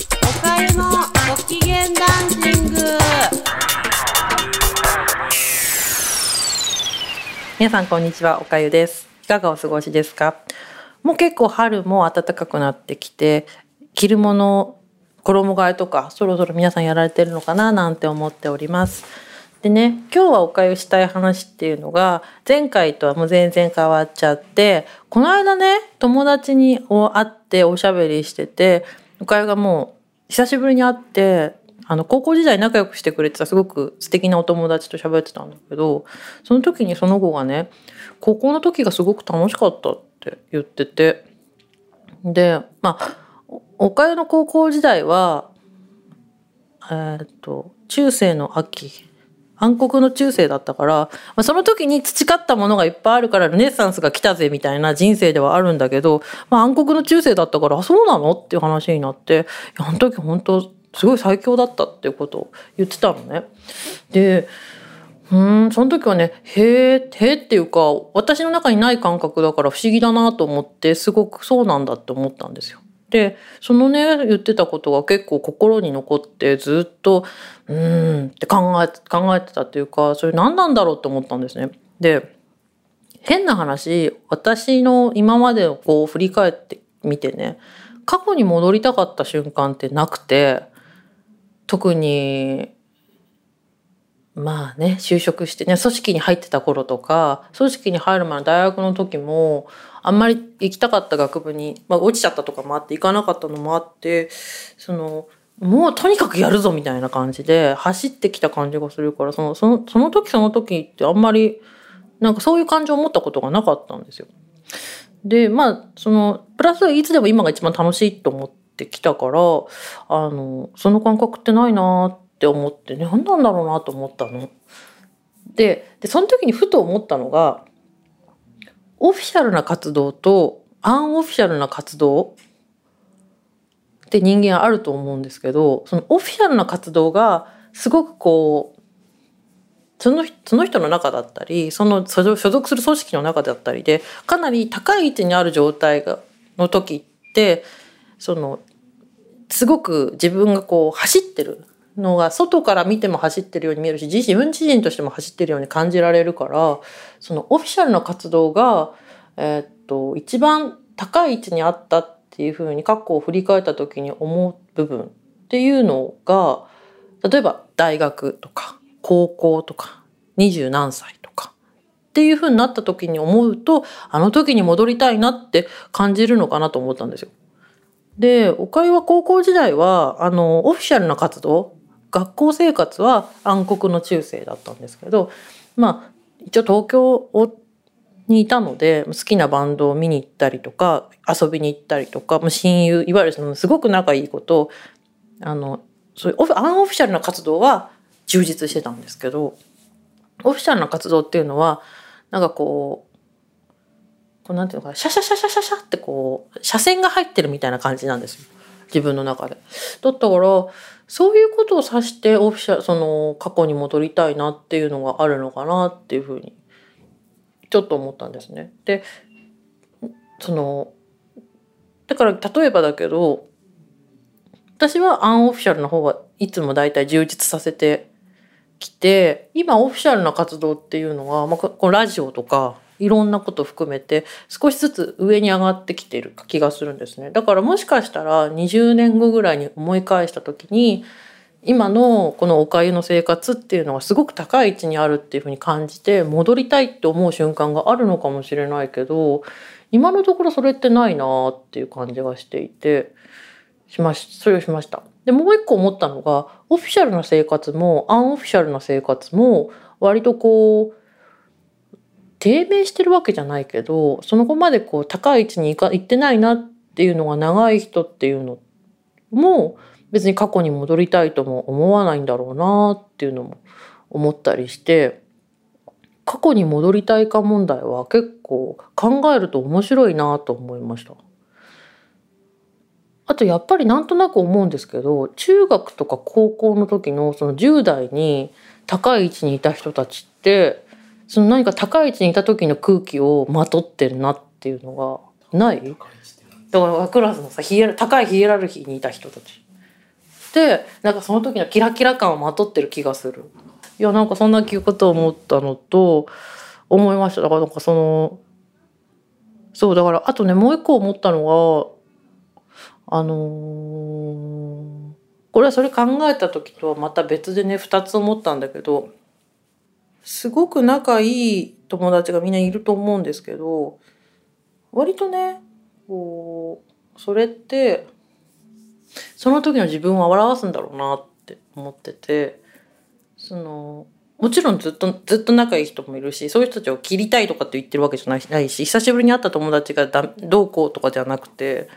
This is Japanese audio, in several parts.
おかゆのご機嫌ダンシング。皆さんこんにちはおかゆです。いかがお過ごしですか？もう結構春も暖かくなってきて着るもの衣替えとかそろそろ皆さんやられてるのかな？なんて思っております。でね今日はおかゆしたい話っていうのが前回とはもう全然変わっちゃってこの間ね友達に会っておしゃべりしてておかゆがもう久しぶりに会ってあの高校時代仲良くしてくれてたすごく素敵なお友達と喋ってたんだけどその時にその子がね高校の時がすごく楽しかったって言っててでまあおかゆの高校時代はえー、っと中世の秋暗黒の中世だったから、まあ、その時に培ったものがいっぱいあるからルネッサンスが来たぜみたいな人生ではあるんだけど、まあ、暗黒の中世だったからあそうなのっていう話になってあの時本当すごい最強だったっていうことを言ってたのね。でうんその時はねへえへえっていうか私の中にない感覚だから不思議だなと思ってすごくそうなんだって思ったんですよ。でそのね言ってたことが結構心に残ってずっとうーんって考え考えてたっていうかそれ何なんだろうって思ったんですね。で変な話私の今までをこう振り返ってみてね過去に戻りたかった瞬間ってなくて特にまあね就職してね組織に入ってた頃とか組織に入る前の大学の時もあんまり行きたかった学部に、まあ、落ちちゃったとかもあって行かなかったのもあってそのもうとにかくやるぞみたいな感じで走ってきた感じがするからそのそのその時その時ってあんまりなんかそういう感情を持ったことがなかったんですよ。でまあそのプラスいつでも今が一番楽しいと思ってきたからあのその感覚ってないなってって思って何なんだろうなと思ったの。ででその時にふと思ったのがオフィシャルな活動とアンオフィシャルな活動って人間あると思うんですけどそのオフィシャルな活動がすごくこうそのその人の中だったりその所属する組織の中だったりでかなり高い位置にある状態がの時ってそのすごく自分がこう走ってるのが外から見ても走ってるように見えるし自分自身としても走ってるように感じられるからそのオフィシャルな活動が、えー、っと一番高い位置にあったっていうふうに過去を振り返った時に思う部分っていうのが例えば大学とか高校とか二十何歳とかっていうふうになった時に思うとあの時に戻りたいなって感じるのかなと思ったんですよ。で、おかゆは高校時代は、あの、オフィシャルな活動、学校生活は暗黒の中世だったんですけどまあ一応東京にいたので好きなバンドを見に行ったりとか遊びに行ったりとか親友いわゆるそのすごく仲いいことあのそういうアンオフィシャルな活動は充実してたんですけどオフィシャルな活動っていうのはなんかこうこうなんていうのかなシャシャシャシャシャシャってこう車線が入ってるみたいな感じなんですよ。自分の中で。だったからそういうことを指してオフィシャルその過去に戻りたいなっていうのがあるのかなっていうふうにちょっと思ったんですね。でそのだから例えばだけど私はアンオフィシャルの方はいつも大体充実させてきて今オフィシャルな活動っていうのは、まあ、このラジオとかいろんなこと含めて少しずつ上に上がってきてる気がするんですね。だからもしかしたら20年後ぐらいに思い返した時に今のこのおかゆの生活っていうのはすごく高い位置にあるっていうふうに感じて戻りたいって思う瞬間があるのかもしれないけど今のところそれってないなっていう感じがしていてしましそれをしました。でもう一個思ったのがオフィシャルな生活もアンオフィシャルな生活も割とこう低迷してるわけじゃないけどその後までこう高い位置に行か行ってないなっていうのが長い人っていうのも別に過去に戻りたいとも思わないんだろうなっていうのも思ったりして過去に戻りたいか問題は結構考えると面白いなと思いました。あとやっぱりなんとなく思うんですけど中学とか高校の時のその10代に高い位置にいた人たちってその何か高い位置にいた時の空気をまとってるなっていうのがない？だからクラスのさヒエ高いヒエラルキーにいた人たち。ってなんかその時のキラキラ感をまとってる気がする。いやなんかそんなことを思ったのと思いました。だからなんかそのそうだからあとねもう一個思ったのがあのーこれはそれ考えた時とはまた別でね2つ思ったんだけどすごく仲いい友達がみんないると思うんですけど割とねこうそれってその時の自分を表すんだろうなって思っててそのもちろんずっとずっと仲いい人もいるしそういう人たちを切りたいとかって言ってるわけじゃないし久しぶりに会った友達がだどうこうとかじゃなくて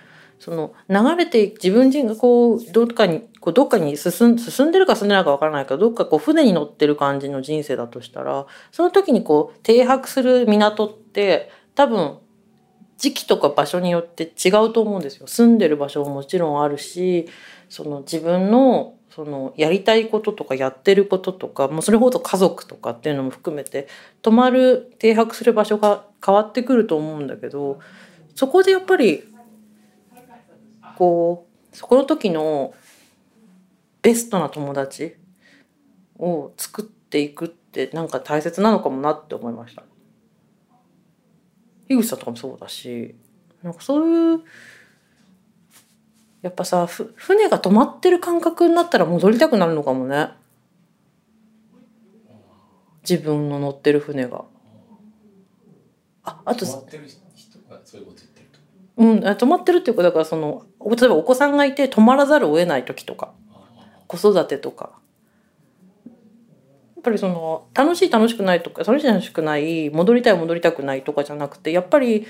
その流れて自分自身がこうどっかにこうどっかに進ん進んでるか進んでないかわからないけどどっかこう船に乗ってる感じの人生だとしたらその時にこう停泊する港って多分時期とか場所によって違うと思うんですよ。住んでる場所ももちろんあるしその自分のそのやりたいこととかやってることとかもうそれほど家族とかっていうのも含めて泊まる停泊する場所が変わってくると思うんだけどそこでやっぱりこうそこの時のベストな友達を作っていくってなんか大切なのかもなって思いました。樋口さんとかもそうだしなんかそういうやっぱさふ船が止まってる感覚になったら戻りたくなるのかもね自分の乗ってる船が。ああと止まってる人がそういうこと言ってるとうん、あ止まってるっていうかだからその例えばお子さんがいて止まらざるを得ない時とか子育てとか。やっぱりその楽しい楽しくないとか楽しい楽しくない戻りたい戻りたくないとかじゃなくてやっぱり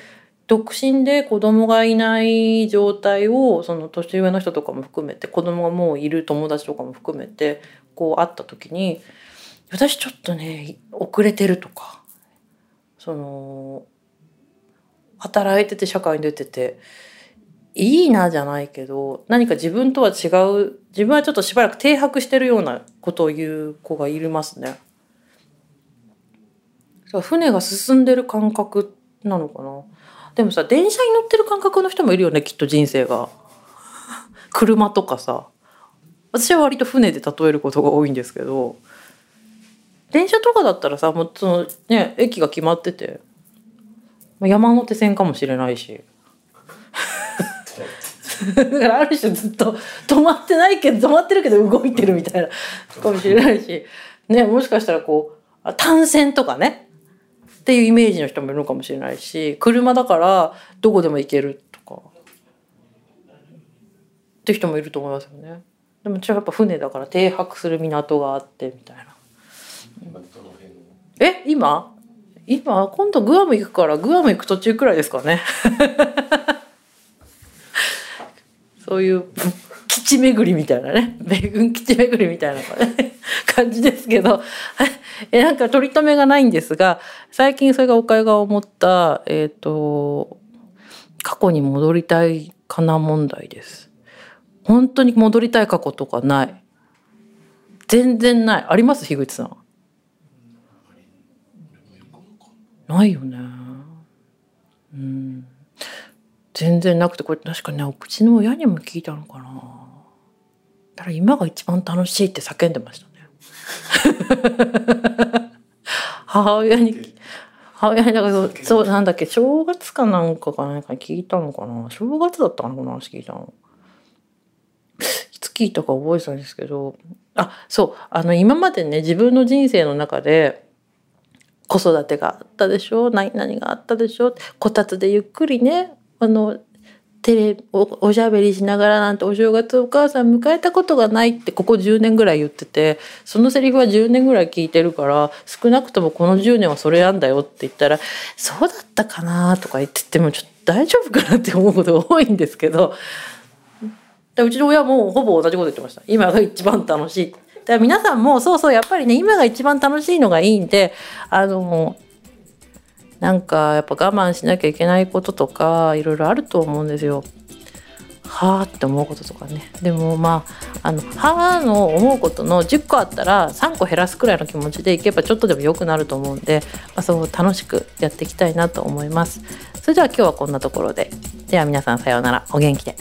独身で子供がいない状態をその年上の人とかも含めて子供がもういる友達とかも含めてこう会った時に私ちょっとね遅れてるとかその働いてて社会に出てていいなじゃないけど何か自分とは違う自分はちょっとしばらく停泊してるようなことを言う子がいますね。船が進んでる感覚なのかな？でもさ電車に乗ってる感覚の人もいるよねきっと人生が。車とかさ私は割と船で例えることが多いんですけど電車とかだったらさもうそのね駅が決まってて山手線かもしれないし。だからある種ずっと止まってないけど止まってるけど動いてるみたいなかもしれないし。ねもしかしたらこう単線とかね。っていうイメージの人もいるのかもしれないし。車だからどこでも行けるとか。って人もいると思いますよね。でも私はやっぱ船だから停泊する港があってみたいな。え？今？今今度グアム行くからグアム行く途中くらいですかね。そういう基地巡りみたいなね。米軍基地巡りみたいな感じですけど。えなんか取り留めがないんですが最近それがおかゆが思ったえっ、と過去に戻りたいかな問題です。本当に戻りたい過去とかない。全然ない。あります？樋口さん。ないよね。うん。全然なくてこれ確かにねうちの親にも聞いたのかな。だから今が一番楽しいって叫んでましたね。母親に母親にだからそうなんだっけ正月かなんかかなんかに聞いたのかな正月だったかなこの話聞いたの。いつ聞いたか覚えてたんですけどあそうあの今までね自分の人生の中で子育てがあったでしょ？何々があったでしょ？こたつでゆっくりねあのテレおおしゃべりしながらなんてお正月お母さん迎えたことがないってここ10年ぐらい言っててそのセリフは10年ぐらい聞いてるから少なくともこの10年はそれなんだよって言ったら「そうだったかな」とか言っててもちょっと大丈夫かなって思うことが多いんですけど。うちの親もほぼ同じこと言ってました。今が一番楽しい。だから皆さんもそうそうやっぱりね今が一番楽しいのがいいんであのなんかやっぱ我慢しなきゃいけないこととかいろいろあると思うんですよ。はあって思うこととかねでもまああのはあの思うことの10個あったら3個減らすくらいの気持ちでいけばちょっとでも良くなると思うんで、まあ、そう楽しくやっていきたいなと思います。それでは今日はこんなところででは皆さんさようならお元気で。